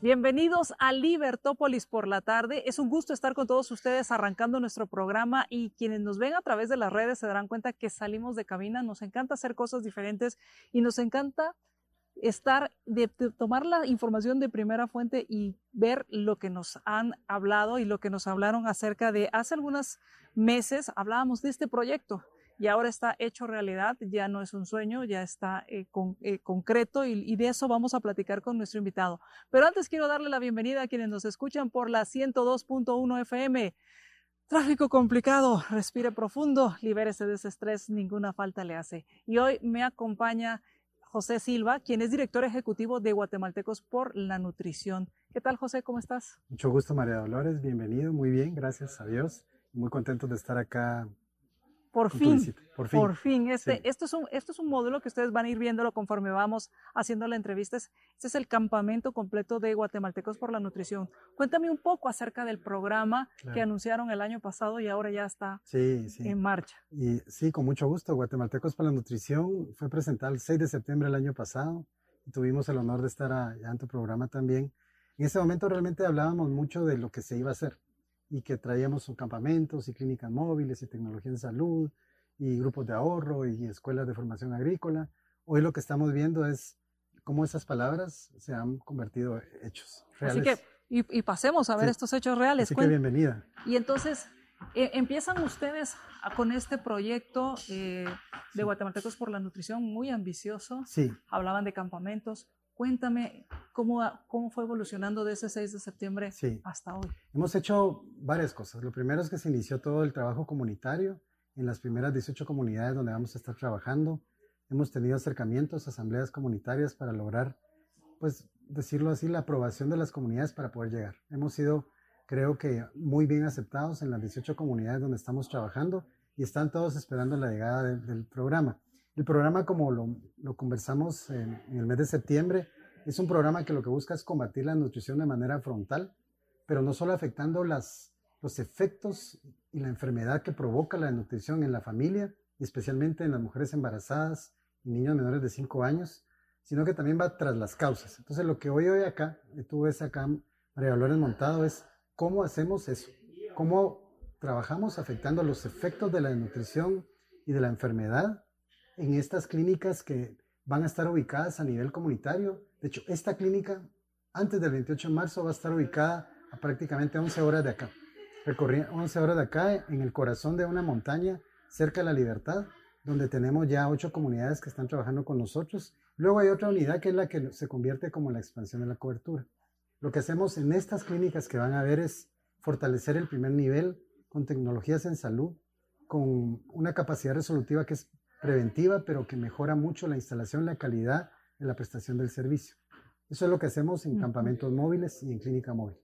Bienvenidos a Libertópolis por la tarde. Es un gusto estar con todos ustedes arrancando nuestro programa y quienes nos ven a través de las redes se darán cuenta que salimos de cabina. Nos encanta hacer cosas diferentes y nos encanta estar, de, tomar la información de primera fuente y ver lo que nos han hablado y lo que nos hablaron acerca de hace algunos meses hablábamos de este proyecto y ahora está hecho realidad, ya no es un sueño, ya está eh, eh, concreto y, y, de eso vamos a platicar con nuestro invitado. Pero antes quiero darle la bienvenida a quienes nos escuchan por la 102.1 FM. Tráfico complicado, respire profundo, libérese de ese estrés, ninguna falta le hace. Y hoy me acompaña José Silva, quien es director ejecutivo de Guatemaltecos por la Nutrición. ¿Qué tal, José? ¿Cómo estás? Mucho gusto, María Dolores. Bienvenido. Muy bien, gracias a Dios. Muy contento de estar acá por fin, por fin, por fin. Este, sí. esto, es un, esto es un módulo que ustedes van a ir viéndolo conforme vamos haciendo la entrevista. Este es el campamento completo de Guatemaltecos por la Nutrición. Cuéntame un poco acerca del programa claro. que anunciaron el año pasado y ahora ya está sí, sí. en marcha. Y sí, con mucho gusto. Guatemaltecos por la Nutrición fue presentado el 6 de septiembre del año pasado. Y tuvimos el honor de estar allá en tu programa también. En ese momento realmente hablábamos mucho de lo que se iba a hacer y que traíamos campamentos y clínicas móviles y tecnología en salud y grupos de ahorro y escuelas de formación agrícola. Hoy lo que estamos viendo es cómo esas palabras se han convertido en hechos reales. Así que, y, y pasemos a ver sí. estos hechos reales. Así que bienvenida. Y entonces, eh, empiezan ustedes a, con este proyecto eh, de Guatemaltecos por la Nutrición muy ambicioso. Sí. Hablaban de campamentos. Cuéntame cómo, cómo fue evolucionando de ese 6 de septiembre sí. hasta hoy. Hemos hecho varias cosas. Lo primero es que se inició todo el trabajo comunitario en las primeras 18 comunidades donde vamos a estar trabajando. Hemos tenido acercamientos, asambleas comunitarias para lograr, pues decirlo así, la aprobación de las comunidades para poder llegar. Hemos sido, creo que, muy bien aceptados en las 18 comunidades donde estamos trabajando y están todos esperando la llegada de, del programa. El programa, como lo, conversamos en, el mes de septiembre, es un programa que lo que busca es combatir la nutrición de manera frontal, pero no solo afectando los efectos y la enfermedad que provoca la nutrición en la familia, especialmente en las mujeres embarazadas y niños menores de 5 años, sino que también va tras las causas. Entonces, lo que hoy hoy acá, tú ves acá, María Dolores montado, es cómo hacemos eso, cómo trabajamos afectando los efectos de la nutrición y de la enfermedad en estas clínicas que van a estar ubicadas a nivel comunitario. De hecho, esta clínica, antes del 28 de marzo, va a estar ubicada a prácticamente 11 horas de acá. Recorrí 11 horas de acá, en el corazón de una montaña, cerca de la Libertad, donde tenemos ya ocho comunidades que están trabajando con nosotros. Luego hay otra unidad que es la que se convierte como la expansión de la cobertura. Lo que hacemos en estas clínicas que van a ver es fortalecer el primer nivel con tecnologías en salud, con una capacidad resolutiva que es preventiva, pero que mejora mucho la instalación, la calidad de la prestación del servicio. Eso es lo que hacemos en campamentos móviles y en clínica móvil.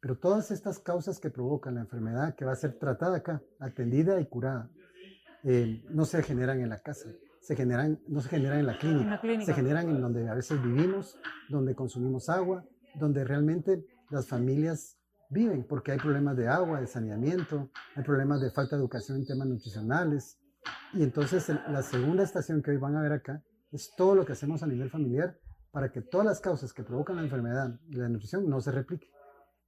Pero todas estas causas que provocan la enfermedad que va a ser tratada acá, atendida y curada, eh, no se generan en la casa, se generan, no se generan en la, clínica, en la clínica, se generan en donde a veces vivimos, donde consumimos agua, donde realmente las familias viven, porque hay problemas de agua, de saneamiento, hay problemas de falta de educación en temas nutricionales. Y entonces la segunda estación que hoy van a ver acá es todo lo que hacemos a nivel familiar para que todas las causas que provocan la enfermedad y la nutrición no se repliquen.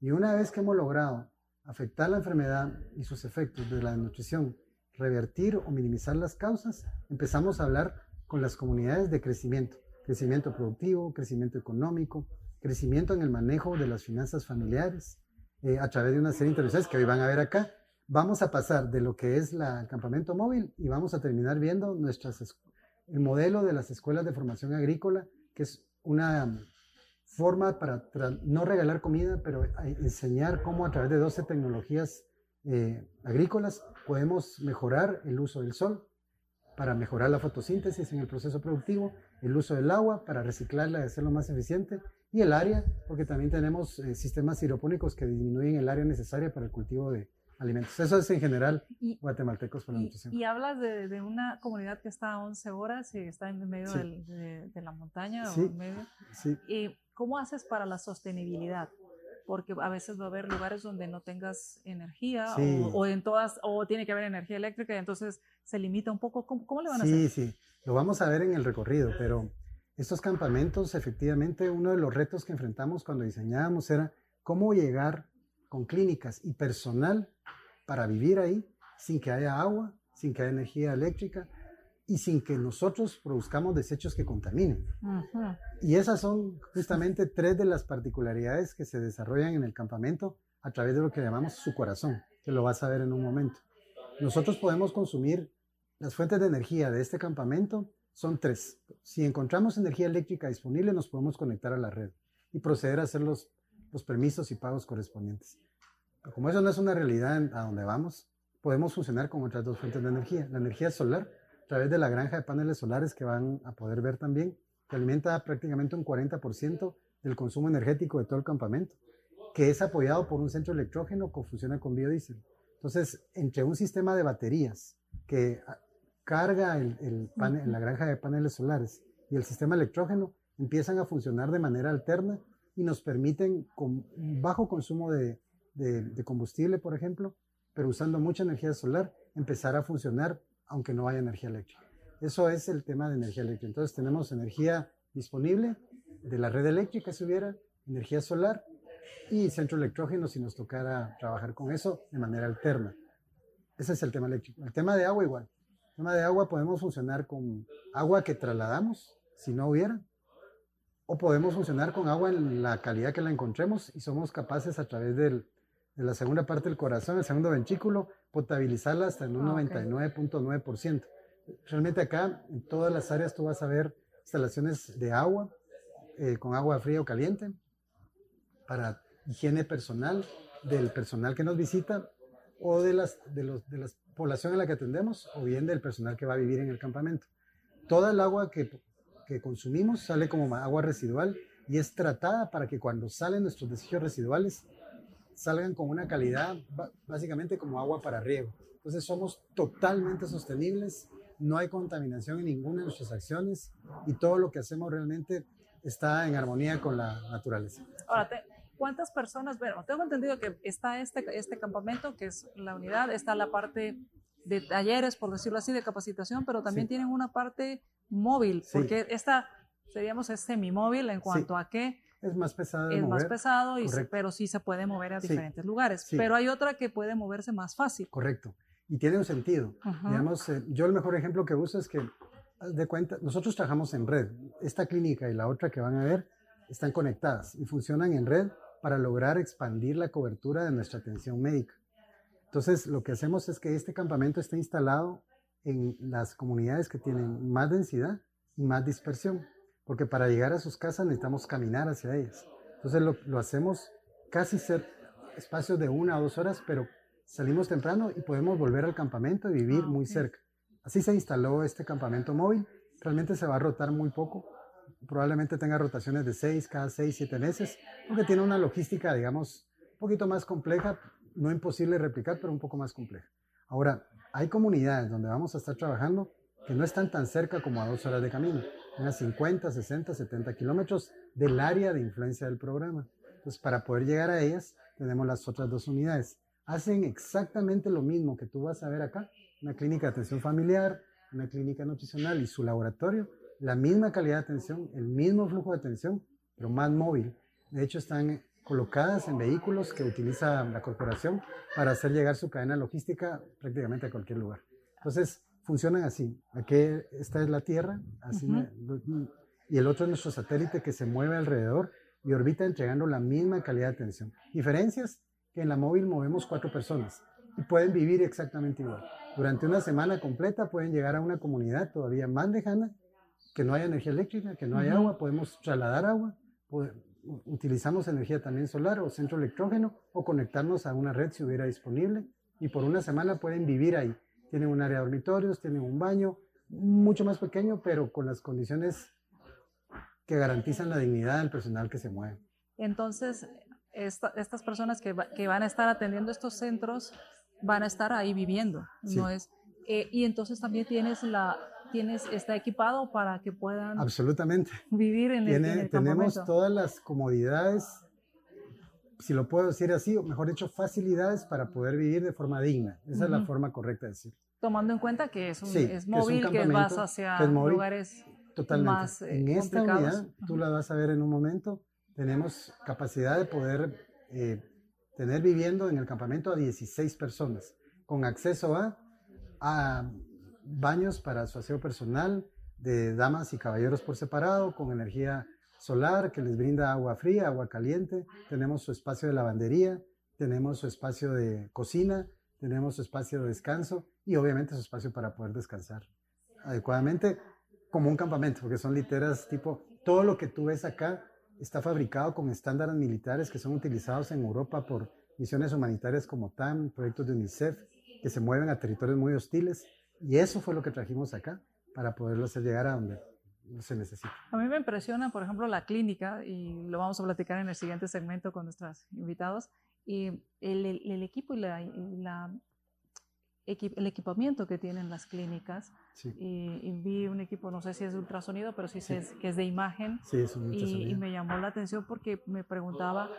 Y una vez que hemos logrado afectar la enfermedad y sus efectos de la nutrición, revertir o minimizar las causas, empezamos a hablar con las comunidades de crecimiento, crecimiento productivo, crecimiento económico, crecimiento en el manejo de las finanzas familiares, eh, a través de una serie de intervenciones que hoy van a ver acá. Vamos a pasar de lo que es la, el campamento móvil y vamos a terminar viendo nuestras, el modelo de las escuelas de formación agrícola, que es una forma para no regalar comida, pero enseñar cómo a través de 12 tecnologías eh, agrícolas podemos mejorar el uso del sol para mejorar la fotosíntesis en el proceso productivo, el uso del agua para reciclarla y hacerlo más eficiente, y el área, porque también tenemos eh, sistemas hidropónicos que disminuyen el área necesaria para el cultivo de alimentos. Eso es en general guatemaltecos por la y, nutrición. Y hablas de, de, una comunidad que está a 11 horas y está en medio Sí. del- de, de la montaña Sí. o en medio. Sí, ¿Y cómo haces para la sostenibilidad? Porque a veces va a haber lugares donde no tengas energía Sí. o, o en todas, o tiene que haber energía eléctrica y entonces se limita un poco. ¿Cómo, cómo le van a hacer? sí, sí. Lo vamos a ver en el recorrido, pero estos campamentos, efectivamente, uno de los retos que enfrentamos cuando diseñábamos era cómo llegar con clínicas y personal para vivir ahí sin que haya agua, sin que haya energía eléctrica y sin que nosotros produzcamos desechos que contaminen. Ujú. Y esas son justamente tres de las particularidades que se desarrollan en el campamento a través de lo que llamamos su corazón, que lo vas a ver en un momento. Nosotros podemos consumir las fuentes de energía de este campamento, son tres. Si encontramos energía eléctrica disponible, nos podemos conectar a la red y proceder a hacer los, los permisos y pagos correspondientes. Como eso no es una realidad a donde vamos, podemos funcionar con otras dos fuentes de energía. La energía solar, a través de la granja de paneles solares que van a poder ver también, que alimenta prácticamente un 40% del consumo energético de todo el campamento, que es apoyado por un centro electrógeno que funciona con biodiesel. Entonces, entre un sistema de baterías que ah, carga el, el pane- la granja de paneles solares y el sistema electrógeno, empiezan a funcionar de manera alterna y nos permiten, con bajo consumo de, de- combustible, por ejemplo, pero usando mucha energía solar, empezar a funcionar aunque no haya energía eléctrica. Eso es el tema de energía eléctrica. Entonces tenemos energía disponible de la red eléctrica si hubiera, energía solar y centro electrógeno si nos tocara trabajar con eso de manera alterna. Ese es el tema eléctrico. El tema de agua igual. El tema de agua podemos funcionar con agua que trasladamos si no hubiera o podemos funcionar con agua en la calidad que la encontremos y somos capaces a través del- de la segunda parte del corazón, el segundo ventrículo, potabilizarla hasta en un Ah, ok. 99.9%. Realmente acá, en todas las áreas, tú vas a ver instalaciones de agua, eh, con agua fría o caliente, para higiene personal, del personal que nos visita, o de, las, de, los, de la población a la que atendemos, o bien del personal que va a vivir en el campamento. Toda el agua que, que consumimos sale como agua residual y es tratada para que cuando salen nuestros desechos residuales salgan con una calidad básicamente como agua para riego. Entonces somos totalmente sostenibles, no hay contaminación en ninguna de nuestras acciones y todo lo que hacemos realmente está en armonía con la naturaleza. Ahora, te- ¿cuántas personas? Bueno, tengo entendido que está este, este campamento, que es la unidad, está la parte de talleres, por decirlo así, de capacitación, pero también Sí. tienen una parte móvil, Sí. porque esta, seríamos, es semimóvil en cuanto a que Es más pesado es más mover. pesado, y se- pero sí se puede mover a Sí. diferentes lugares. Sí. Pero hay otra que puede moverse más fácil. Correcto. Y tiene un sentido. Ajá. Digamos, eh, yo el mejor ejemplo que uso es que, de cuenta, nosotros trabajamos en red. Esta clínica y la otra que van a ver están conectadas y funcionan en red para lograr expandir la cobertura de nuestra atención médica. Entonces, lo que hacemos es que este campamento esté instalado en las comunidades que tienen más densidad y más dispersión, porque para llegar a sus casas necesitamos caminar hacia ellas. Entonces, lo, lo hacemos casi ser espacios de una o dos horas, pero salimos temprano y podemos volver al campamento y vivir Ah, muy cerca. Así se instaló este campamento móvil. Realmente se va a rotar muy poco. Probablemente tenga rotaciones de seis, cada seis, siete meses, porque tiene una logística, digamos, un poquito más compleja, no imposible replicar, pero un poco más compleja. Ahora, hay comunidades donde vamos a estar trabajando que no están tan cerca como a dos horas de camino, unas 50, 60, 70 kilómetros del área de influencia del programa. Entonces, para poder llegar a ellas, tenemos las otras dos unidades. Hacen exactamente lo mismo que tú vas a ver acá, una clínica de atención familiar, una clínica nutricional y su laboratorio, la misma calidad de atención, el mismo flujo de atención, pero más móvil. De hecho, están colocadas en vehículos que utiliza la corporación para hacer llegar su cadena logística prácticamente a cualquier lugar. Entonces, funcionan así. Aquí, esta es la Tierra, así Ujú. me- y el otro es nuestro satélite que se mueve alrededor y orbita entregando la misma calidad de atención. Diferencias que en la móvil movemos cuatro personas y pueden vivir exactamente igual. Durante una semana completa pueden llegar a una comunidad todavía más lejana, que no haya energía eléctrica, que no hay Ujú. agua, podemos trasladar agua, pode- u- utilizamos energía también solar o centro electrógeno o conectarnos a una red si hubiera disponible y por una semana pueden vivir ahí. Tienen un área de dormitorios, tienen un baño mucho más pequeño, pero con las condiciones que garantizan la dignidad del personal que se mueve. Entonces, esta- estas personas que, va- que van a estar atendiendo estos centros van a estar ahí viviendo, no es eh, y entonces también tienes la tienes está equipado para que puedan absolutamente. vivir en el, tenemos todas las comodidades si lo puedo decir así, o mejor dicho, facilidades para poder vivir de forma digna. Esa es la forma correcta de decirlo. Tomando en cuenta que es, un, es móvil, que, vas hacia lugares Totalmente. más eh, En esta unidad, tú la vas a ver en un momento, tenemos capacidad de poder eh, tener viviendo en el campamento a 16 personas, con acceso a, a baños para su aseo personal, de damas y caballeros por separado, con energía solar que les brinda agua fría, agua caliente, tenemos su espacio de lavandería, tenemos su espacio de cocina, tenemos su espacio de descanso y obviamente su espacio para poder descansar adecuadamente como un campamento, porque son literas tipo, todo lo que tú ves acá está fabricado con estándares militares que son utilizados en Europa por misiones humanitarias como TAM, proyectos de UNICEF, que se mueven a territorios muy hostiles. Y eso fue lo que trajimos acá para poderlo hacer llegar a donde se necesita. A mí me impresiona, por ejemplo, la clínica, y lo vamos a platicar en el siguiente segmento con nuestros invitados, y el, el, equipo y, la, el equipamiento que tienen las clínicas. Y, vi un equipo, no sé si es de ultrasonido, pero sí, Sé que es de imagen. Sí, es un y, y me llamó la atención porque me preguntaba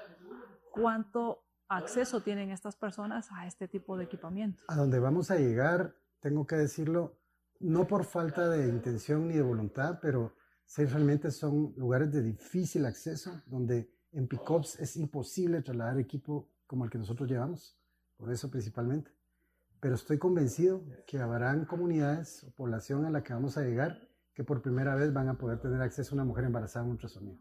cuánto acceso tienen estas personas a este tipo de equipamiento. A donde vamos a llegar, tengo que decirlo, no por falta de intención ni de voluntad, pero sí realmente son lugares de difícil acceso, donde en pickups es imposible trasladar equipo como el que nosotros llevamos, por eso principalmente. Pero estoy convencido que habrán comunidades o población a la que vamos a llegar que por primera vez van a poder tener acceso a una mujer embarazada en ultrasonido.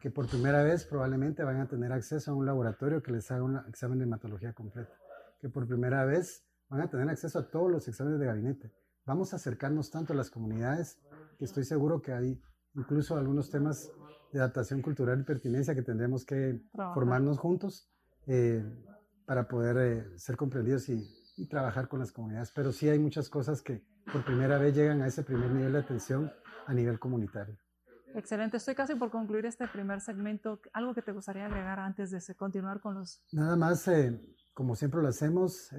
Que por primera vez probablemente van a tener acceso a un laboratorio que les haga un examen de hematología completa. Que por primera vez van a tener acceso a todos los exámenes de gabinete vamos a acercarnos tanto a las comunidades que estoy seguro que hay incluso algunos temas de adaptación cultural y pertinencia que tendremos que formarnos juntos eh, para poder eh, ser comprendidos y, y, trabajar con las comunidades. Pero sí hay muchas cosas que por primera vez llegan a ese primer nivel de atención a nivel comunitario. Excelente. Estoy casi por concluir este primer segmento. ¿Algo que te gustaría agregar antes de continuar con los... Nada más, eh, como siempre lo hacemos,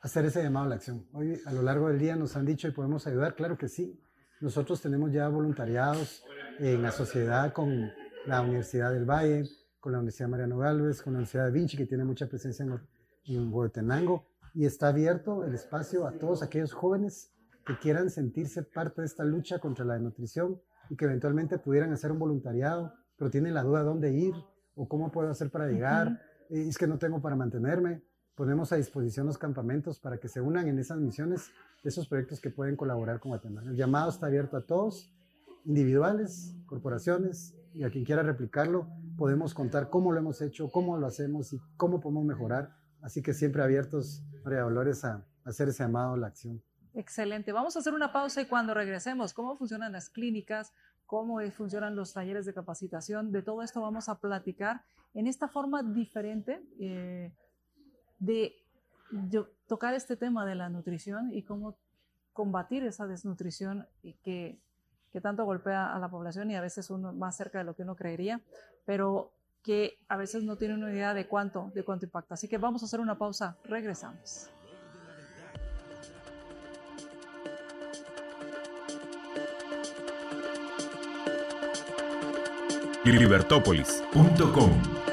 hacer ese llamado a la acción. Hoy a lo largo del día nos han dicho y podemos ayudar, claro que sí. Nosotros tenemos ya voluntariados en la sociedad con la Universidad del Valle, con la Universidad Mariano Galvez, con la Universidad de Vinci, que tiene mucha presencia en, en Huehuetenango, y está abierto el espacio a todos aquellos jóvenes que quieran sentirse parte de esta lucha contra la desnutrición y que eventualmente pudieran hacer un voluntariado, pero tienen la duda dónde ir o cómo puedo hacer para llegar, es que no tengo para mantenerme ponemos a disposición los campamentos para que se unan en esas misiones, esos proyectos que pueden colaborar con Guatemala. El llamado está abierto a todos, individuales, corporaciones, y a quien quiera replicarlo, podemos contar cómo lo hemos hecho, cómo lo hacemos y cómo podemos mejorar. Así que siempre abiertos, María Dolores, a, hacer ese llamado a la acción. Excelente. Vamos a hacer una pausa y cuando regresemos, cómo funcionan las clínicas, cómo funcionan los talleres de capacitación, de todo esto vamos a platicar en esta forma diferente. Eh, de tocar este tema de la nutrición y cómo combatir esa desnutrición que, que tanto golpea a la población y a veces uno más cerca de lo que uno creería, pero que a veces no tiene una idea de cuánto, de cuánto impacta. Así que vamos a hacer una pausa, regresamos. libertópolis.com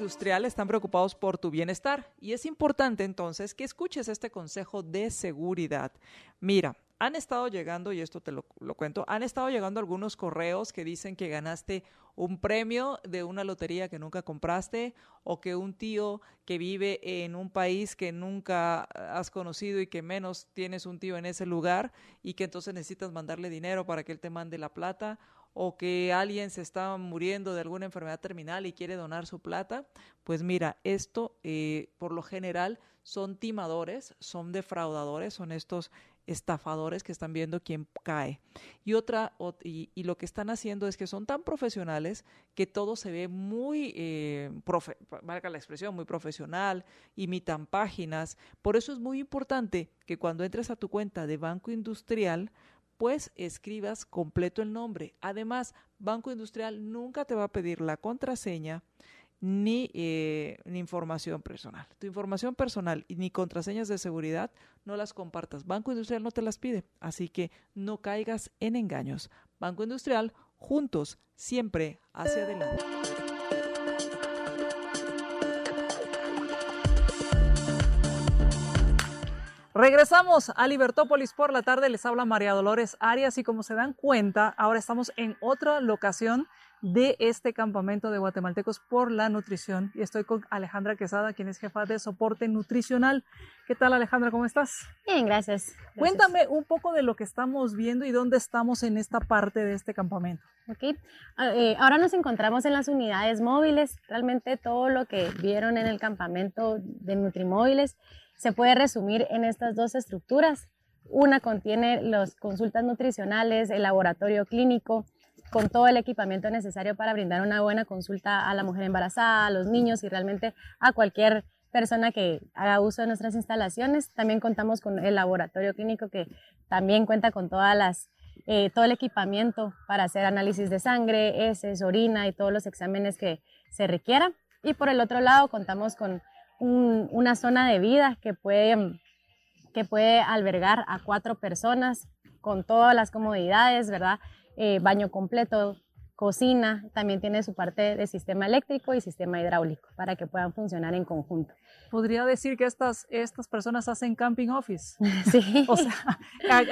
industrial están preocupados por tu bienestar y es importante entonces que escuches este consejo de seguridad. Mira, han estado llegando, y esto te lo, cuento, han estado llegando algunos correos que dicen que ganaste un premio de una lotería que nunca compraste o que un tío que vive en un país que nunca has conocido y que menos tienes un tío en ese lugar y que entonces necesitas mandarle dinero para que él te mande la plata o que alguien se está muriendo de alguna enfermedad terminal y quiere donar su plata, pues mira, esto eh, por lo general son timadores, son defraudadores, son estos estafadores que están viendo quién cae. Y otra, y, lo que están haciendo es que son tan profesionales que todo se ve muy, eh, marca la expresión, muy profesional, imitan páginas. Por eso es muy importante que cuando entres a tu cuenta de Banco Industrial, pues escribas completo el nombre. Además, Banco Industrial nunca te va a pedir la contraseña ni, eh, ni, información personal. Tu información personal y ni contraseñas de seguridad no las compartas. Banco Industrial no te las pide, así que no caigas en engaños. Banco Industrial, juntos, siempre hacia adelante. Regresamos a Libertópolis por la tarde. Les habla María Dolores Arias y como se dan cuenta, ahora estamos en otra locación de este campamento de guatemaltecos por la nutrición y estoy con Alejandra Quesada, quien es jefa de soporte nutricional. ¿Qué tal Alejandra? ¿Cómo estás? Bien, gracias. Cuéntame un poco de lo que estamos viendo y dónde estamos en esta parte de este campamento. Ok, ah, eh, ahora nos encontramos en las unidades móviles. Realmente todo lo que vieron en el campamento de Nutrimóviles se puede resumir en estas dos estructuras. Una contiene las consultas nutricionales, el laboratorio clínico, con todo el equipamiento necesario para brindar una buena consulta a la mujer embarazada, a los niños y realmente a cualquier persona que haga uso de nuestras instalaciones. También contamos con el laboratorio clínico que también cuenta con todas las, eh, todo el equipamiento para hacer análisis de sangre, heces, orina y todos los exámenes que se requieran. Y por el otro lado contamos con una zona de vida que puede, que puede albergar a cuatro personas con todas las comodidades, ¿verdad? Eh, baño completo, cocina, también tiene su parte de sistema eléctrico y sistema hidráulico para que puedan funcionar en conjunto. Podría decir que estas, estas personas hacen camping office. Sí. O sea,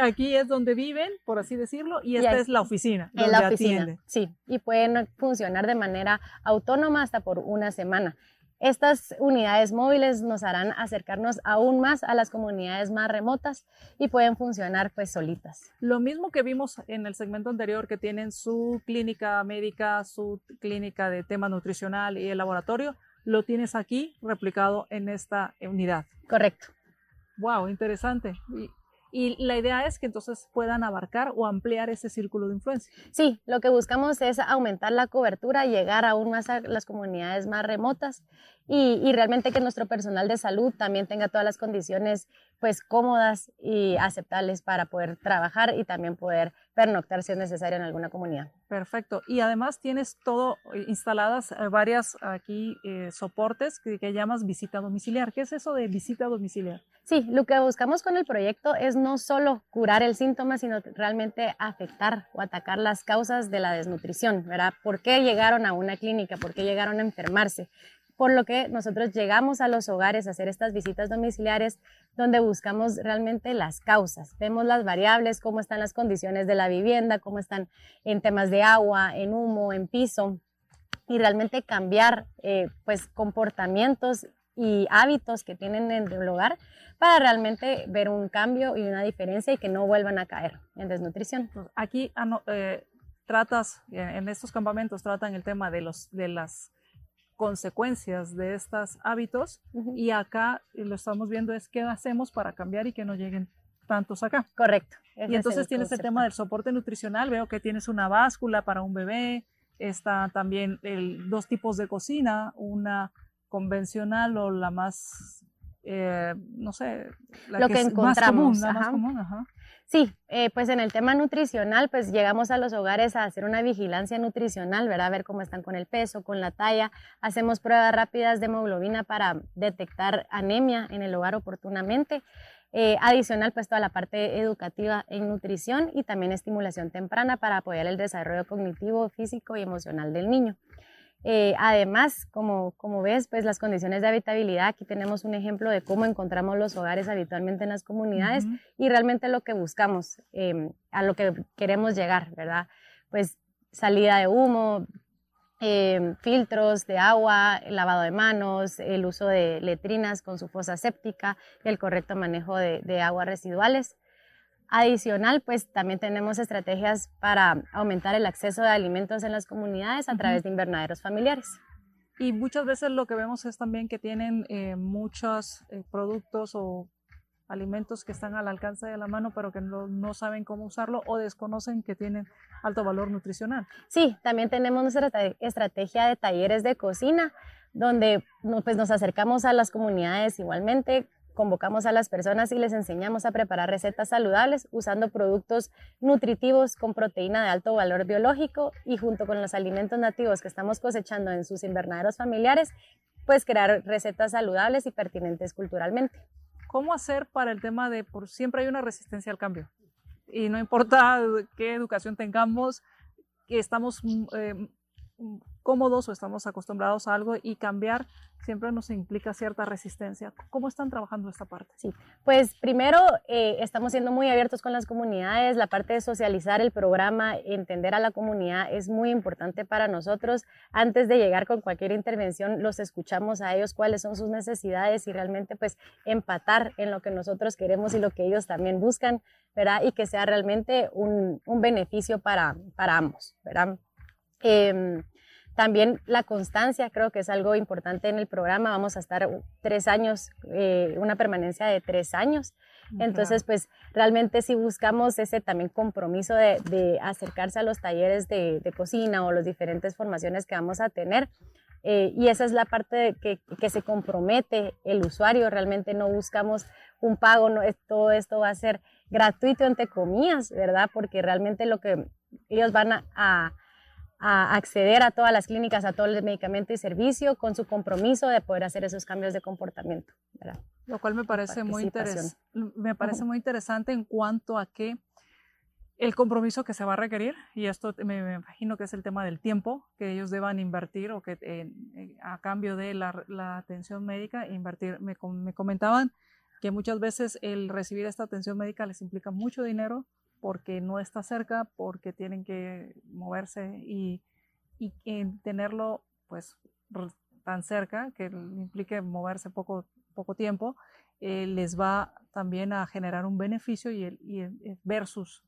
aquí es donde viven, por así decirlo, y esta es la oficina. En la oficina, sí. Y pueden funcionar de manera autónoma hasta por una semana. Estas unidades móviles nos harán acercarnos aún más a las comunidades más remotas y pueden funcionar pues solitas. Lo mismo que vimos en el segmento anterior que tienen su clínica médica, su clínica de tema nutricional y el laboratorio, lo tienes aquí replicado en esta unidad. Correcto. Wow, interesante. Y la idea es que entonces puedan abarcar o ampliar ese círculo de influencia. Sí, lo que buscamos es aumentar la cobertura, llegar aún más a las comunidades más remotas y, y, realmente que nuestro personal de salud también tenga todas las condiciones pues cómodas y aceptables para poder trabajar y también poder pernoctar si es necesario en alguna comunidad. Perfecto. Y además tienes todo eh, instaladas eh, varias aquí eh, soportes que, que, llamas visita domiciliar. ¿Qué es eso de visita domiciliar? Sí, lo que buscamos con el proyecto es no solo curar el síntoma, sino realmente afectar o atacar las causas de la desnutrición, ¿verdad? ¿Por qué llegaron a una clínica? ¿Por qué llegaron a enfermarse? Por lo que nosotros llegamos a los hogares a hacer estas visitas domiciliares donde buscamos realmente las causas. Vemos las variables, cómo están las condiciones de la vivienda, cómo están en temas de agua, en humo, en piso y realmente cambiar eh, pues comportamientos y hábitos que tienen en el hogar para realmente ver un cambio y una diferencia y que no vuelvan a caer en desnutrición. Pues aquí ah, eh, tratas, en estos campamentos tratan el tema de, los, de las consecuencias de estos hábitos y acá lo estamos viendo es qué hacemos para cambiar y que no lleguen tantos acá. Correcto. y entonces tienes el tema del soporte nutricional, veo que tienes una báscula para un bebé, está también el, dos tipos de cocina, una convencional o la más, eh, no sé, la lo que, encontramos. más común, ajá. Sí, eh, pues en el tema nutricional, pues llegamos a los hogares a hacer una vigilancia nutricional, ¿verdad? A ver cómo están con el peso, con la talla. Hacemos pruebas rápidas de hemoglobina para detectar anemia en el hogar oportunamente. Eh, adicional, pues toda la parte educativa en nutrición y también estimulación temprana para apoyar el desarrollo cognitivo, físico y emocional del niño. Eh, además, como, como ves, pues las condiciones de habitabilidad, aquí tenemos un ejemplo de cómo encontramos los hogares habitualmente en las comunidades y realmente lo que buscamos, em, a lo que queremos llegar, ¿verdad? Pues salida de humo, em, filtros de agua, lavado de manos, el uso de letrinas con su fosa séptica, el correcto manejo de, de aguas residuales. Adicional, pues también tenemos estrategias para aumentar el acceso de alimentos en las comunidades a través de invernaderos familiares. Y muchas veces lo que vemos es también que tienen eh, muchos eh, productos o alimentos que están al alcance de la mano, pero que no, no, saben cómo usarlo o desconocen que tienen alto valor nutricional. Sí, también tenemos nuestra estrategia de talleres de cocina, donde pues, nos acercamos a las comunidades igualmente convocamos a las personas y les enseñamos a preparar recetas saludables usando productos nutritivos con proteína de alto valor biológico y junto con los alimentos nativos que estamos cosechando en sus invernaderos familiares, pues crear recetas saludables y pertinentes culturalmente. ¿Cómo hacer para el tema de, por siempre hay una resistencia al cambio? Y no importa qué educación tengamos, que estamos eh, cómodos o estamos acostumbrados a algo y cambiar siempre nos implica cierta resistencia. ¿Cómo están trabajando esta parte? Sí, pues primero eh, estamos siendo muy abiertos con las comunidades, la parte de socializar el programa, entender a la comunidad es muy importante para nosotros. Antes de llegar con cualquier intervención, los escuchamos a ellos cuáles son sus necesidades y realmente pues empatar en lo que nosotros queremos y lo que ellos también buscan, ¿verdad? Y que sea realmente un, un beneficio para, para ambos, ¿verdad? Em, también la constancia creo que es algo importante en el programa. Vamos a estar tres años, eh, una permanencia de tres años. Entonces, pues realmente si buscamos ese también compromiso de, acercarse a los talleres de, cocina o las diferentes formaciones que vamos a tener. Eh, y esa es la parte que, que, se compromete el usuario. Realmente no buscamos un pago, no, todo esto va a ser gratuito, entre comillas, ¿verdad? Porque realmente lo que ellos van a a acceder a todas las clínicas, a todo el medicamento y servicio con su compromiso de poder hacer esos cambios de comportamiento. Lo cual me parece, muy me parece muy interesante en cuanto a que el compromiso que se va a requerir, y esto me, imagino que es el tema del tiempo que ellos deban invertir o que a cambio de la, atención médica, invertir, me, me comentaban que muchas veces el recibir esta atención médica les implica mucho dinero, porque no está cerca, porque tienen que moverse y, y, tenerlo pues tan cerca que implique moverse poco, poco tiempo, eh, les va también a generar un beneficio y, y, versus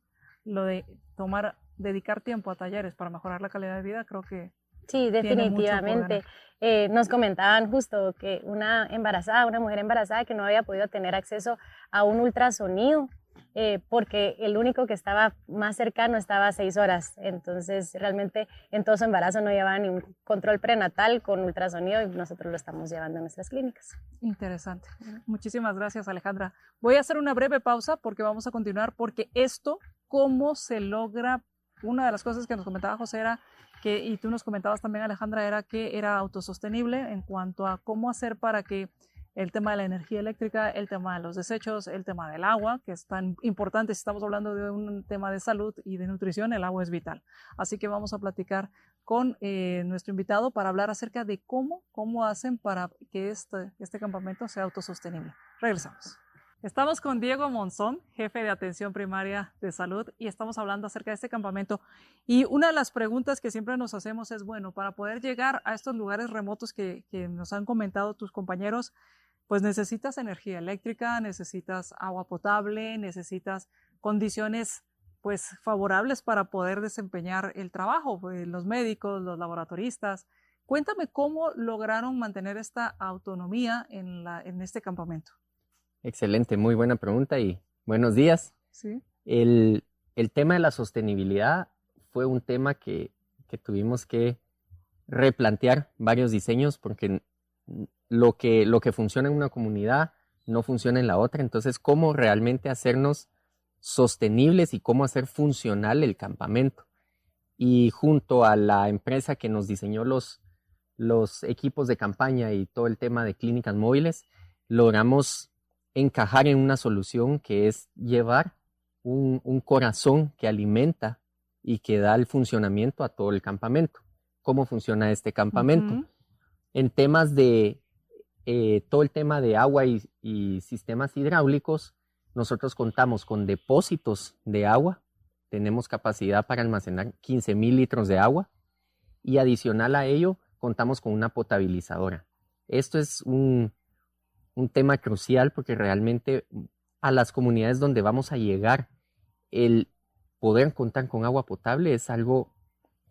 lo de tomar, dedicar tiempo a talleres para mejorar la calidad de vida, creo que... Sí, definitivamente. Eh, nos comentaban justo que una embarazada, una mujer embarazada que no había podido tener acceso a un ultrasonido eh, porque el único que estaba más cercano estaba a seis horas. Entonces, realmente en todo su embarazo no llevaba ni un control prenatal con ultrasonido y nosotros lo estamos llevando a nuestras clínicas. Interesante. Muchísimas gracias, Alejandra. Voy a hacer una breve pausa porque vamos a continuar, porque esto, cómo se logra, una de las cosas que nos comentaba José era que, y tú nos comentabas también, Alejandra, era que era autosostenible en cuanto a cómo hacer para que el tema de la energía eléctrica, el tema de los desechos, el tema del agua, que es tan importante si estamos hablando de un tema de salud y de nutrición, el agua es vital. Así que vamos a platicar con eh, nuestro invitado para hablar acerca de cómo, cómo hacen para que este, este campamento sea autosostenible. Regresamos. Estamos con Diego Monzón, jefe de atención primaria de salud, y estamos hablando acerca de este campamento. Y una de las preguntas que siempre nos hacemos es, bueno, para poder llegar a estos lugares remotos que, nos han comentado tus compañeros, pues necesitas energía eléctrica, necesitas agua potable, necesitas condiciones pues favorables para poder desempeñar el trabajo, pues, los médicos, los laboratoristas. Cuéntame cómo lograron mantener esta autonomía en este campamento. Excelente, muy buena pregunta y buenos días. Sí. El, el tema de la sostenibilidad fue un tema que, que tuvimos que replantear varios diseños porque lo que, lo que funciona en una comunidad no funciona en la otra. Entonces, ¿cómo realmente hacernos sostenibles y cómo hacer funcional el campamento? Y junto a la empresa que nos diseñó los, los equipos de campaña y todo el tema de clínicas móviles, logramos encajar en una solución que es llevar un, un corazón que alimenta y que da el funcionamiento a todo el campamento. ¿Cómo funciona este campamento? En temas de eh, todo el tema de agua y, sistemas hidráulicos, nosotros contamos con depósitos de agua, tenemos capacidad para almacenar 15 mil litros de agua y adicional a ello contamos con una potabilizadora. Esto es un, un tema crucial porque realmente a las comunidades donde vamos a llegar, el poder contar con agua potable es algo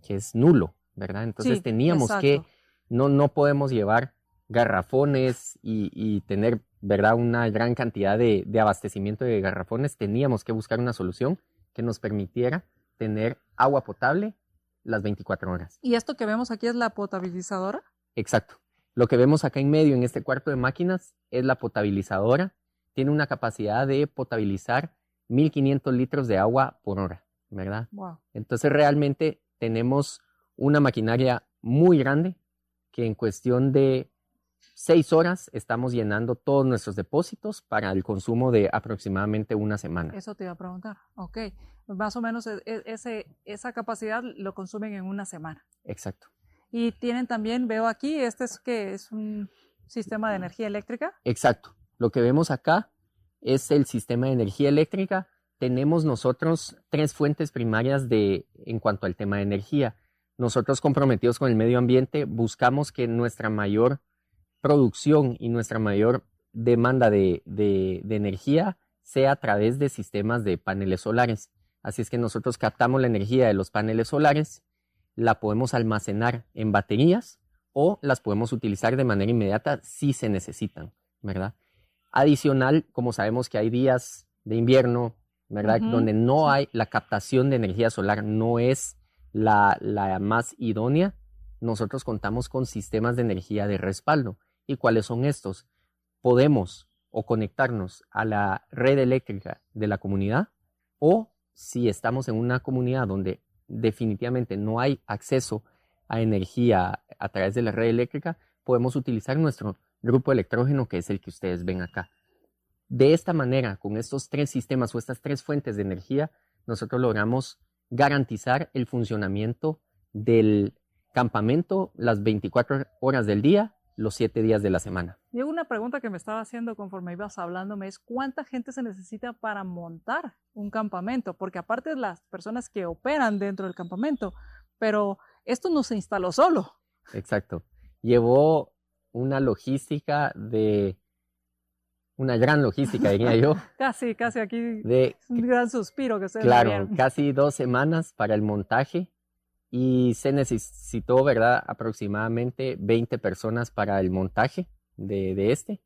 que es nulo, ¿verdad? Entonces teníamos que, no, no podemos llevar garrafones y, tener, ¿verdad?, una gran cantidad de, abastecimiento de garrafones, teníamos que buscar una solución que nos permitiera tener agua potable las 24 horas. ¿Y esto que vemos aquí es la potabilizadora? Exacto. Lo que vemos acá en medio, en este cuarto de máquinas, es la potabilizadora tiene una capacidad de potabilizar 1500 litros de agua por hora, ¿verdad? Entonces realmente tenemos una maquinaria muy grande que en cuestión de seis horas estamos llenando todos nuestros depósitos para el consumo de aproximadamente una semana. Eso te iba a preguntar. Ok, más o menos e, e, ese, esa capacidad lo consumen en una semana. Exacto. Y tienen también, veo aquí, este es que es un sistema de energía eléctrica. Exacto. Lo que vemos acá es el sistema de energía eléctrica. Tenemos nosotros tres fuentes primarias de, en cuanto al tema de energía. Nosotros comprometidos con el medio ambiente buscamos que nuestra mayor producción y nuestra mayor demanda de, energía sea a través de sistemas de paneles solares. Así es que nosotros captamos la energía de los paneles solares, la podemos almacenar en baterías o las podemos utilizar de manera inmediata si se necesitan, ¿verdad? Adicional, como sabemos que hay días de invierno, ¿verdad? Donde no hay la captación de energía solar, no es la, la más idónea, nosotros contamos con sistemas de energía de respaldo. ¿Y cuáles son estos? Podemos o conectarnos a la red eléctrica de la comunidad o si estamos en una comunidad donde definitivamente no hay acceso a energía a través de la red eléctrica, podemos utilizar nuestro grupo electrógeno que es el que ustedes ven acá. De esta manera, con estos tres sistemas o estas tres fuentes de energía, nosotros logramos garantizar el funcionamiento del campamento las 24 horas del día los siete días de la semana. Y una pregunta que me estaba haciendo conforme ibas hablándome es cuánta gente se necesita para montar un campamento, porque aparte de las personas que operan dentro del campamento, pero esto no se instaló solo. Exacto. Llevó una logística de una gran logística, diría yo. casi, casi aquí de, un gran suspiro que se Claro, casi dos semanas para el montaje y se necesitó, ¿verdad? Aproximadamente 20 personas para el montaje de, este.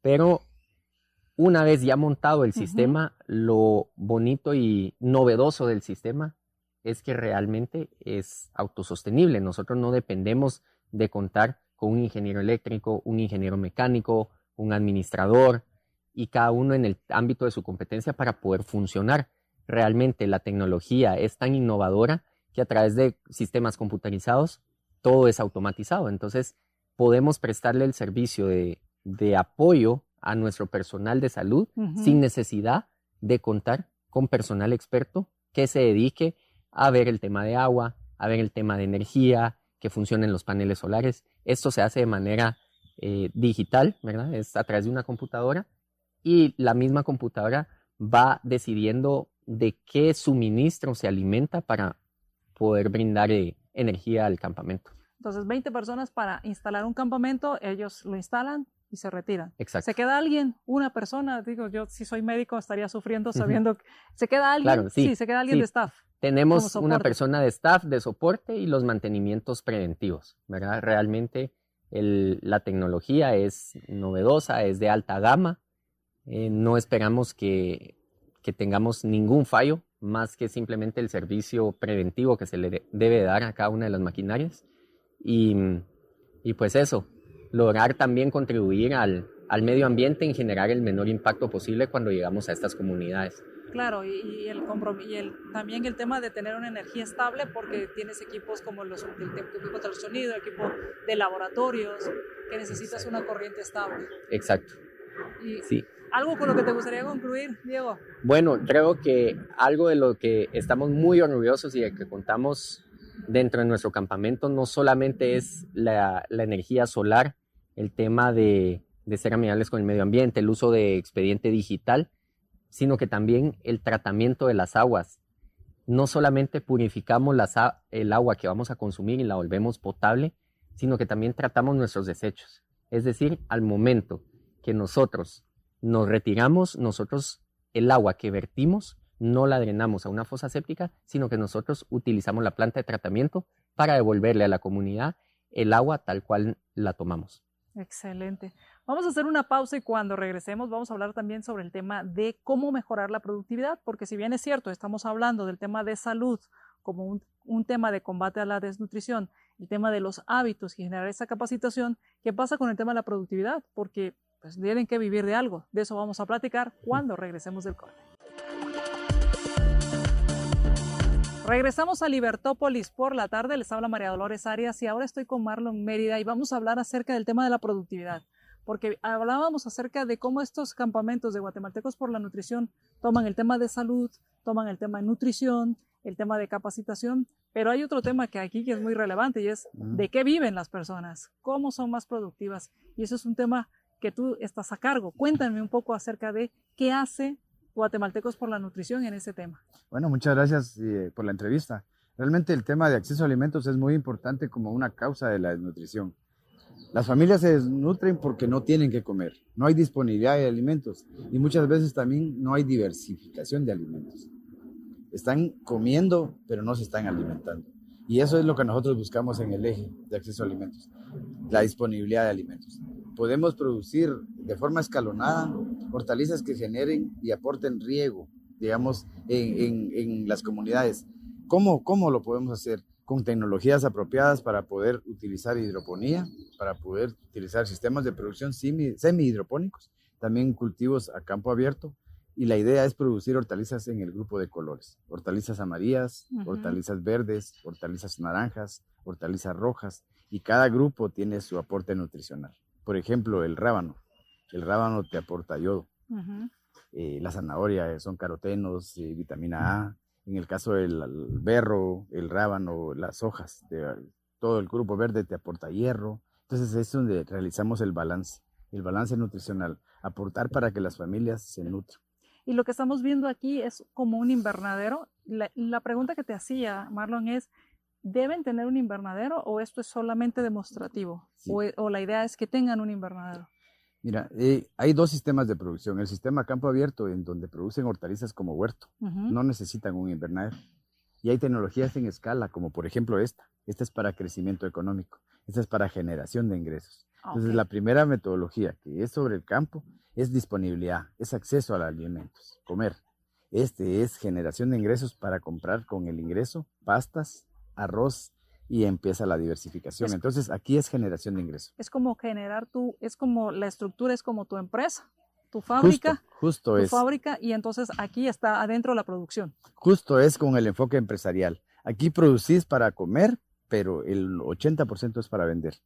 Pero una vez ya montado el sistema, lo bonito y novedoso del sistema es que realmente es autosostenible. Nosotros no dependemos de contar con un ingeniero eléctrico, un ingeniero mecánico, un administrador y cada uno en el ámbito de su competencia para poder funcionar. Realmente la tecnología es tan innovadora que a través de sistemas computarizados todo es automatizado. Entonces, podemos prestarle el servicio de, apoyo a nuestro personal de salud sin necesidad de contar con personal experto que se dedique a ver el tema de agua, a ver el tema de energía, que funcionen los paneles solares. Esto se hace de manera eh, digital, ¿verdad? Es a través de una computadora y la misma computadora va decidiendo de qué suministro se alimenta para poder brindar eh, energía al campamento. Entonces, 20 personas para instalar un campamento, ellos lo instalan y se retiran. Exacto. Se queda alguien, una persona, digo, yo si soy médico estaría sufriendo sabiendo que se queda alguien, claro, sí, se queda alguien de staff. Tenemos una persona de staff de soporte y los mantenimientos preventivos, ¿verdad? Realmente la tecnología es novedosa, es de alta gama, eh, no esperamos que, que tengamos ningún fallo más que simplemente el servicio preventivo que se le debe dar a cada una de las maquinarias. Y, y pues eso, lograr también contribuir al, al, medio ambiente en generar el menor impacto posible cuando llegamos a estas comunidades. Claro, y, el, y el, también el tema de tener una energía estable porque tienes equipos como los, el, equipo de sonido, equipo de laboratorios, que necesitas una corriente estable. Exacto. Y, sí. ¿Algo con lo que te gustaría concluir, Diego? Bueno, creo que algo de lo que estamos muy orgullosos y de que contamos dentro de nuestro campamento no solamente es la, energía solar, el tema de, ser amigables con el medio ambiente, el uso de expediente digital, sino que también el tratamiento de las aguas. No solamente purificamos el agua que vamos a consumir y la volvemos potable, sino que también tratamos nuestros desechos. Es decir, al momento que nosotros nos retiramos, nosotros el agua que vertimos no la drenamos a una fosa séptica, sino que nosotros utilizamos la planta de tratamiento para devolverle a la comunidad el agua tal cual la tomamos. Excelente. Vamos a hacer una pausa y cuando regresemos vamos a hablar también sobre el tema de cómo mejorar la productividad, porque si bien es cierto, estamos hablando del tema de salud como un, un tema de combate a la desnutrición, el tema de los hábitos y generar esa capacitación, ¿qué pasa con el tema de la productividad? Porque pues tienen que vivir de algo. De eso vamos a platicar cuando regresemos del corte. Regresamos a Libertópolis por la tarde. Les habla María Dolores Arias y ahora estoy con Marlon Mérida y vamos a hablar acerca del tema de la productividad. Porque hablábamos acerca de cómo estos campamentos de guatemaltecos por la nutrición toman el tema de salud, toman el tema de nutrición, el tema de capacitación, pero hay otro tema que aquí es muy relevante y es de qué viven las personas, cómo son más productivas. Y eso es un tema que tú estás a cargo. Cuéntame un poco acerca de qué hace Guatemaltecos por la Nutrición en ese tema. Bueno, muchas gracias eh, por la entrevista. Realmente el tema de acceso a alimentos es muy importante como una causa de la desnutrición. Las familias se desnutren porque no tienen que comer, no hay disponibilidad de alimentos y muchas veces también no hay diversificación de alimentos. Están comiendo, pero no se están alimentando. Y eso es lo que nosotros buscamos en el eje de acceso a alimentos, la disponibilidad de alimentos. Podemos producir de forma escalonada hortalizas que generen y aporten riego, digamos, en, en, las comunidades. ¿Cómo, ¿Cómo lo podemos hacer? Con tecnologías apropiadas para poder utilizar hidroponía, para poder utilizar sistemas de producción semi-hidropónicos, también cultivos a campo abierto. Y la idea es producir hortalizas en el grupo de colores. Hortalizas amarillas, hortalizas verdes, hortalizas naranjas, hortalizas rojas. Y cada grupo tiene su aporte nutricional. Por ejemplo, el rábano el rábano te aporta yodo. Eh, la zanahoria son carotenos, y vitamina A. En el caso del berro, el rábano, las hojas, de, todo el grupo verde te aporta hierro. Entonces es donde realizamos el balance, el balance nutricional, aportar para que las familias se nutran. Y lo que estamos viendo aquí es como un invernadero. La, pregunta que te hacía, Marlon, es, ¿deben tener un invernadero o esto es solamente demostrativo? o, la idea es que tengan un invernadero? Mira, eh, hay dos sistemas de producción. El sistema campo abierto, en donde producen hortalizas como huerto, no necesitan un invernadero. Y hay tecnologías en escala, como por ejemplo esta. Esta es para crecimiento económico. Esta es para generación de ingresos. Entonces, la primera metodología, que es sobre el campo, es disponibilidad, es acceso a los alimentos, comer. Este es generación de ingresos para comprar con el ingreso pastas, arroz, y empieza la diversificación. Entonces, aquí es generación de ingresos. Es como generar tu, es como la estructura es como tu empresa, tu fábrica, justo, tu es. fábrica y entonces aquí está adentro la producción. Justo es con el enfoque empresarial. Aquí producís para comer, pero el 80% es para vender,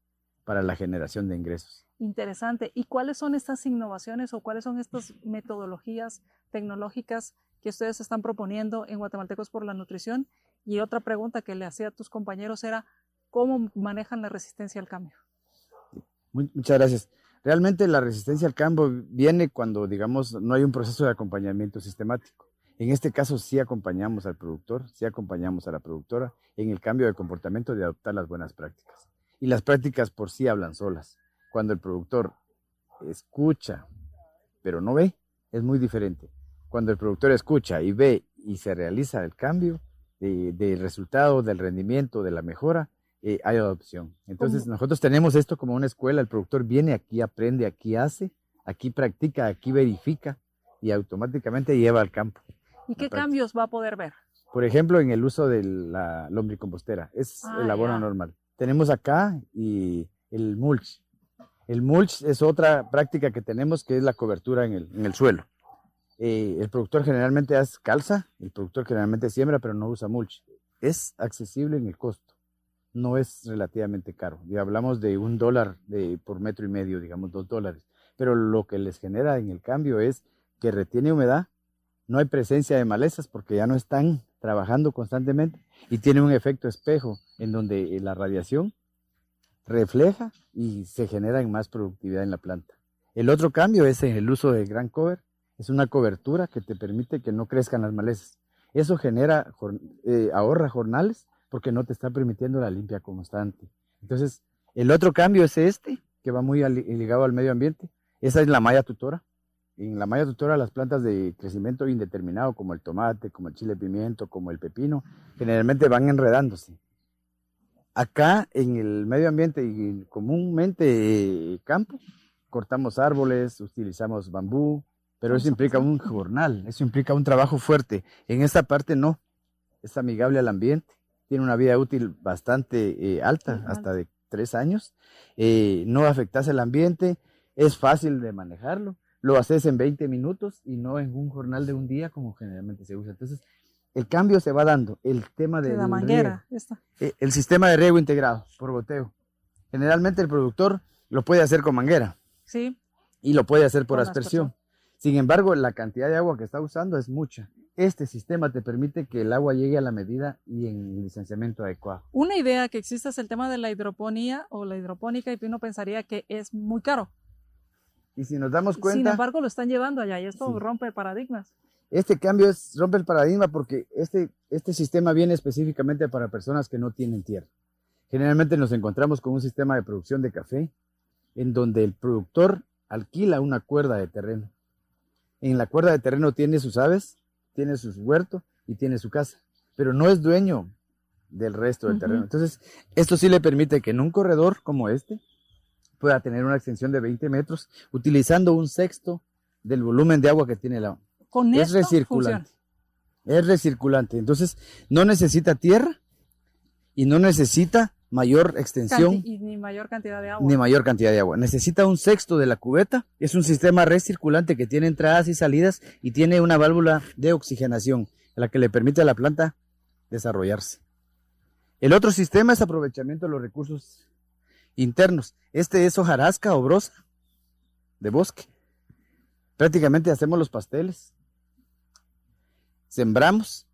para la generación de ingresos. Interesante. ¿Y cuáles son estas innovaciones o cuáles son estas metodologías tecnológicas que ustedes están proponiendo en Guatemaltecos por la Nutrición y otra pregunta que le hacía a tus compañeros era, ¿cómo manejan la resistencia al cambio? muchas gracias. Realmente la resistencia al cambio viene cuando, digamos, no hay un proceso de acompañamiento sistemático. En este caso sí acompañamos al productor, sí acompañamos a la productora en el cambio de comportamiento de adoptar las buenas prácticas. Y las prácticas por sí hablan solas. Cuando el productor escucha, pero no ve, es muy diferente. Cuando el productor escucha y ve y se realiza el cambio, del resultado, del rendimiento, de la mejora, eh, hay adopción. Entonces nosotros tenemos esto como una escuela, el productor viene aquí, aprende, aquí hace, aquí practica, aquí verifica y automáticamente lleva al campo. ¿Y qué cambios va a poder ver? Por ejemplo, en el uso de la lombricompostera, es el ah, abono normal. Tenemos acá y el mulch. El mulch es otra práctica que tenemos que es la cobertura en el, en el suelo. Eh, el productor generalmente hace calza, el productor generalmente siembra, pero no usa mulch. Es accesible en el costo, no es relativamente caro. Y hablamos de un dólar de, por metro y medio, digamos dos dólares. Pero lo que les genera en el cambio es que retiene humedad, no hay presencia de malezas porque ya no están trabajando constantemente y tiene un efecto espejo en donde la radiación refleja y se genera en más productividad en la planta. El otro cambio es en el uso de gran cover, es una cobertura que te permite que no crezcan las malezas. Eso genera, eh, ahorra jornales porque no te está permitiendo la limpia constante. Entonces, el otro cambio es este, que va muy ligado al medio ambiente. Esa es la malla tutora. En la malla tutora las plantas de crecimiento indeterminado, como el tomate, como el chile pimiento, como el pepino, generalmente van enredándose. Acá en el medio ambiente y comúnmente eh, campo, cortamos árboles, utilizamos bambú, pero eso implica un jornal, eso implica un trabajo fuerte. En esta parte no, es amigable al ambiente, tiene una vida útil bastante eh, alta, hasta de tres años, eh, no afectas al ambiente, es fácil de manejarlo, lo haces en 20 minutos y no en un jornal de un día como generalmente se usa. Entonces, el cambio se va dando. El tema de la manguera, esta. Eh, el sistema de riego integrado por goteo. Generalmente el productor lo puede hacer con manguera. Sí. Y lo puede hacer por aspersión. Sin embargo, la cantidad de agua que está usando es mucha. Este sistema te permite que el agua llegue a la medida y en el licenciamiento adecuado. Una idea que existe es el tema de la hidroponía o la hidropónica y uno pensaría que es muy caro. Y si nos damos cuenta... Sin embargo, lo están llevando allá y esto rompe paradigmas. Este cambio es, rompe el paradigma porque este, este sistema viene específicamente para personas que no tienen tierra. Generalmente nos encontramos con un sistema de producción de café en donde el productor alquila una cuerda de terreno. En la cuerda de terreno tiene sus aves, tiene sus huertos y tiene su casa, pero no es dueño del resto del terreno. Entonces, esto sí le permite que en un corredor como este pueda tener una extensión de 20 metros utilizando un sexto del volumen de agua que tiene la... Con es recirculante. Es recirculante. Entonces, no necesita tierra y no necesita mayor extensión. ni mayor cantidad de agua. Ni mayor cantidad de agua. Necesita un sexto de la cubeta. Es un sistema recirculante que tiene entradas y salidas y tiene una válvula de oxigenación, la que le permite a la planta desarrollarse. El otro sistema es aprovechamiento de los recursos internos. Este es hojarasca o brosa de bosque. Prácticamente hacemos los pasteles. Sembramos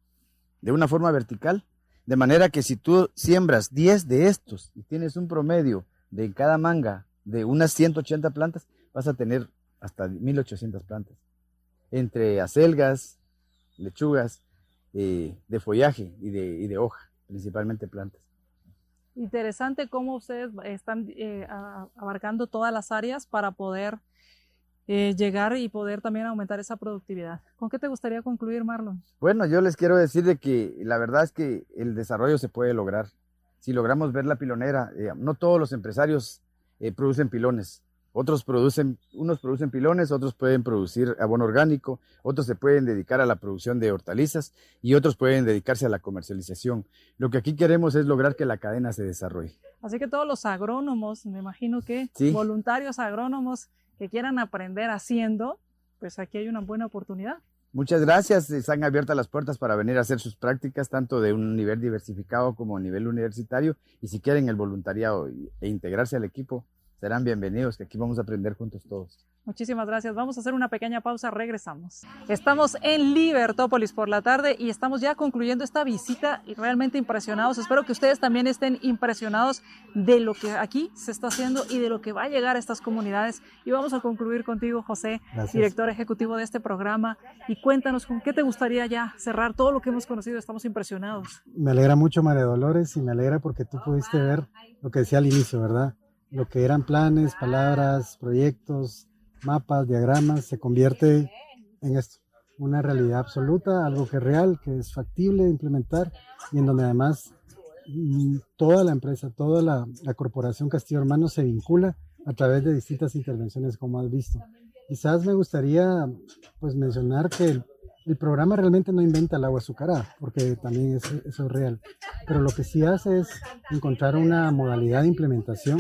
de una forma vertical de manera que si tú siembras 10 de estos y tienes un promedio de cada manga de unas 180 plantas, vas a tener hasta 1800 plantas. Entre acelgas, lechugas, eh, de follaje y de, hoja, principalmente plantas. Interesante cómo ustedes están eh, abarcando todas las áreas para poder eh, llegar y poder también aumentar esa productividad. ¿Con qué te gustaría concluir, Marlon? Bueno, yo les quiero decir de que la verdad es que el desarrollo se puede lograr. Si logramos ver la pilonera, eh, no todos los empresarios eh, producen pilones. Otros producen, unos producen pilones, otros pueden producir abono orgánico, otros se pueden dedicar a la producción de hortalizas y otros pueden dedicarse a la comercialización. Lo que aquí queremos es lograr que la cadena se desarrolle. Así que todos los agrónomos, me imagino que voluntarios agrónomos que quieran aprender haciendo, pues aquí hay una buena oportunidad. Muchas gracias. Están abiertas las puertas para venir a hacer sus prácticas, tanto de un nivel diversificado como a nivel universitario. Y si quieren el voluntariado e integrarse al equipo, serán bienvenidos, que aquí vamos a aprender juntos todos. Muchísimas gracias. Vamos a hacer una pequeña pausa, regresamos. Estamos en Libertópolis por la tarde y estamos ya concluyendo esta visita y realmente impresionados. Espero que ustedes también estén impresionados de lo que aquí se está haciendo y de lo que va a llegar a estas comunidades. Y vamos a concluir contigo, José, director ejecutivo de este programa. Y cuéntanos con qué te gustaría ya cerrar todo lo que hemos conocido. Estamos impresionados. Me alegra mucho, María Dolores, y me alegra porque tú pudiste ver lo que decía al inicio, ¿verdad? Lo que eran planes, palabras, proyectos, mapas, diagramas, se convierte en esto, una realidad absoluta, algo que es real, que es factible de implementar y en donde además mm, toda la empresa, toda la, corporación Castillo Hermano se vincula a través de distintas intervenciones como has visto. Quizás me gustaría pues mencionar que el, programa realmente no inventa el agua azucarada, porque también eso es real, pero lo que sí hace es encontrar una modalidad de implementación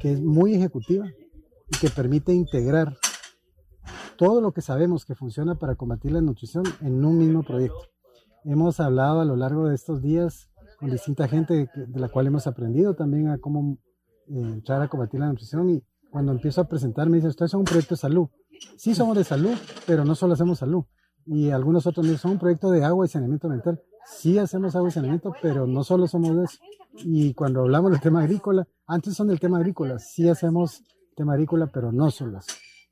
que es muy ejecutiva, y que permite integrar todo lo que sabemos que funciona para combatir la nutrición en un mismo proyecto. Hemos hablado a lo largo de estos días con distinta gente de la cual hemos aprendido también a cómo eh, entrar a combatir la nutrición y cuando empiezo a presentar me dicen, ustedes son un proyecto de salud. Sí somos de salud, pero no solo hacemos salud. Y algunos otros son un proyecto de agua y saneamiento mental. Sí hacemos agua y saneamiento, pero no solo somos de eso. Y cuando hablamos del tema agrícola, antes son del tema agrícola, sí hacemos tema agrícola, pero no solo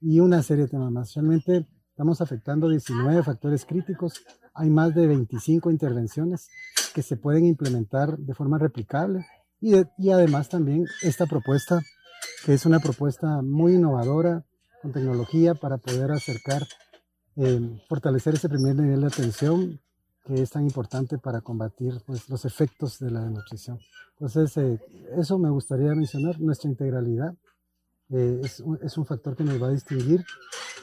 Y una serie de temas más. Realmente estamos afectando 19 factores críticos. Hay más de 25 intervenciones que se pueden implementar de forma replicable. Y, y además también esta propuesta, que es una propuesta muy innovadora, con tecnología para poder acercar, eh, fortalecer ese primer nivel de atención que es tan importante para combatir pues, los efectos de la nutrición. Entonces, eh, eso me gustaría mencionar, nuestra integralidad eh, es, un, es, un, factor que nos va a distinguir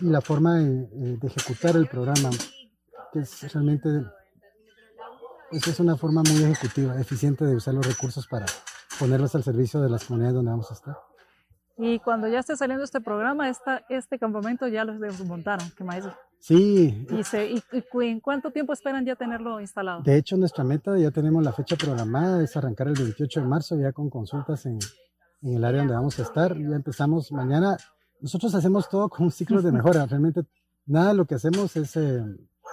y la forma de, eh, de ejecutar el programa, que es realmente pues es una forma muy ejecutiva, eficiente de usar los recursos para ponerlos al servicio de las comunidades donde vamos a estar. Y cuando ya esté saliendo este programa, esta, este campamento ya lo desmontaron, ¿qué más? Sí. ¿Y, se, y, en cuánto tiempo esperan ya tenerlo instalado? De hecho, nuestra meta, ya tenemos la fecha programada, es arrancar el 28 de marzo ya con consultas en, en el área donde vamos a estar. Ya empezamos mañana. Nosotros hacemos todo con un ciclo de mejora. Realmente nada de lo que hacemos es eh,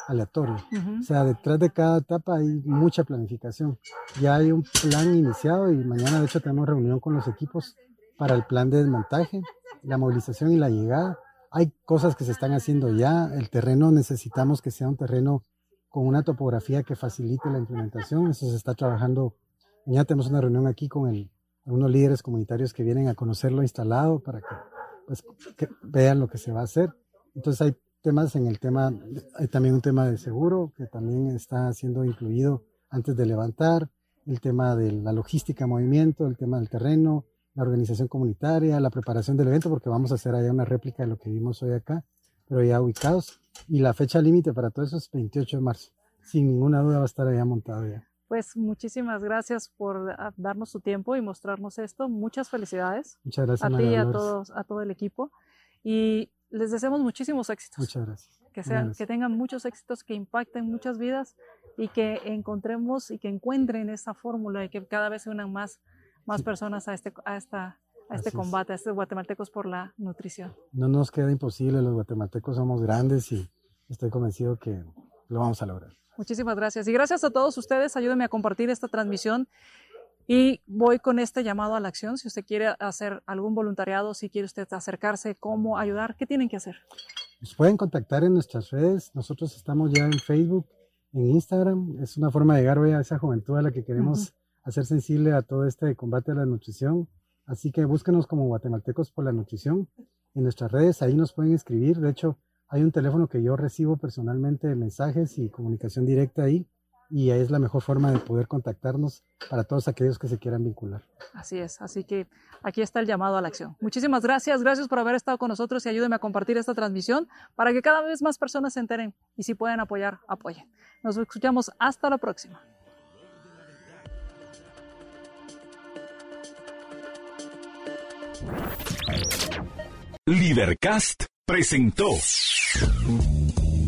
aleatorio. O sea, detrás de cada etapa hay mucha planificación. Ya hay un plan iniciado y mañana de hecho tenemos reunión con los equipos para el plan de desmontaje, la movilización y la llegada. Hay cosas que se están haciendo ya. El terreno necesitamos que sea un terreno con una topografía que facilite la implementación. Eso se está trabajando. Mañana tenemos una reunión aquí con el, unos líderes comunitarios que vienen a conocerlo instalado para que, pues, que vean lo que se va a hacer. Entonces hay temas en el tema, hay también un tema de seguro que también está siendo incluido antes de levantar, el tema de la logística, movimiento, el tema del terreno, la organización comunitaria, la preparación del evento, porque vamos a hacer allá una réplica de lo que vimos hoy acá, pero ya ubicados. Y la fecha límite para todo eso es 28 de marzo. Sin ninguna duda va a estar allá montado ya. Pues muchísimas gracias por ah, darnos su tiempo y mostrarnos esto. Muchas felicidades. Muchas gracias. A ti y a, todos, a todo el equipo. Y les deseamos muchísimos éxitos. Muchas gracias. Que, sean, que tengan muchos éxitos, que impacten muchas vidas y que encontremos y que encuentren esa fórmula y que cada vez se unan más, más personas a este, a esta, a este combate, a estos guatemaltecos por la nutrición. No nos queda imposible, los guatemaltecos somos grandes y estoy convencido que lo vamos a lograr. Muchísimas gracias. Y gracias a todos ustedes. Ayúdenme a compartir esta transmisión y voy con este llamado a la acción. Si usted quiere hacer algún voluntariado, si quiere usted acercarse, cómo ayudar, ¿qué tienen que hacer? Nos pueden contactar en nuestras redes. Nosotros estamos ya en Facebook, en Instagram. Es una forma de llegar hoy a esa juventud a la que queremos hacer sensible a todo este combate a la nutrición. Así que búsquenos como guatemaltecos por la nutrición en nuestras redes. Ahí nos pueden escribir. De hecho, hay un teléfono que yo recibo personalmente mensajes y comunicación directa ahí y es la mejor forma de poder contactarnos para todos aquellos que se quieran vincular. Así es, así que aquí está el llamado a la acción. Muchísimas gracias, gracias por haber estado con nosotros y ayúdenme a compartir esta transmisión para que cada vez más personas se enteren y si pueden apoyar, apoyen. Nos escuchamos hasta la próxima. Libercast presentó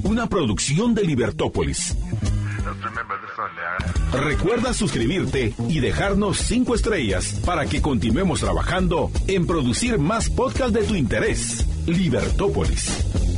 una producción de Libertópolis. Recuerda suscribirte y dejarnos 5 estrellas para que continuemos trabajando en producir más podcasts de tu interés. Libertópolis.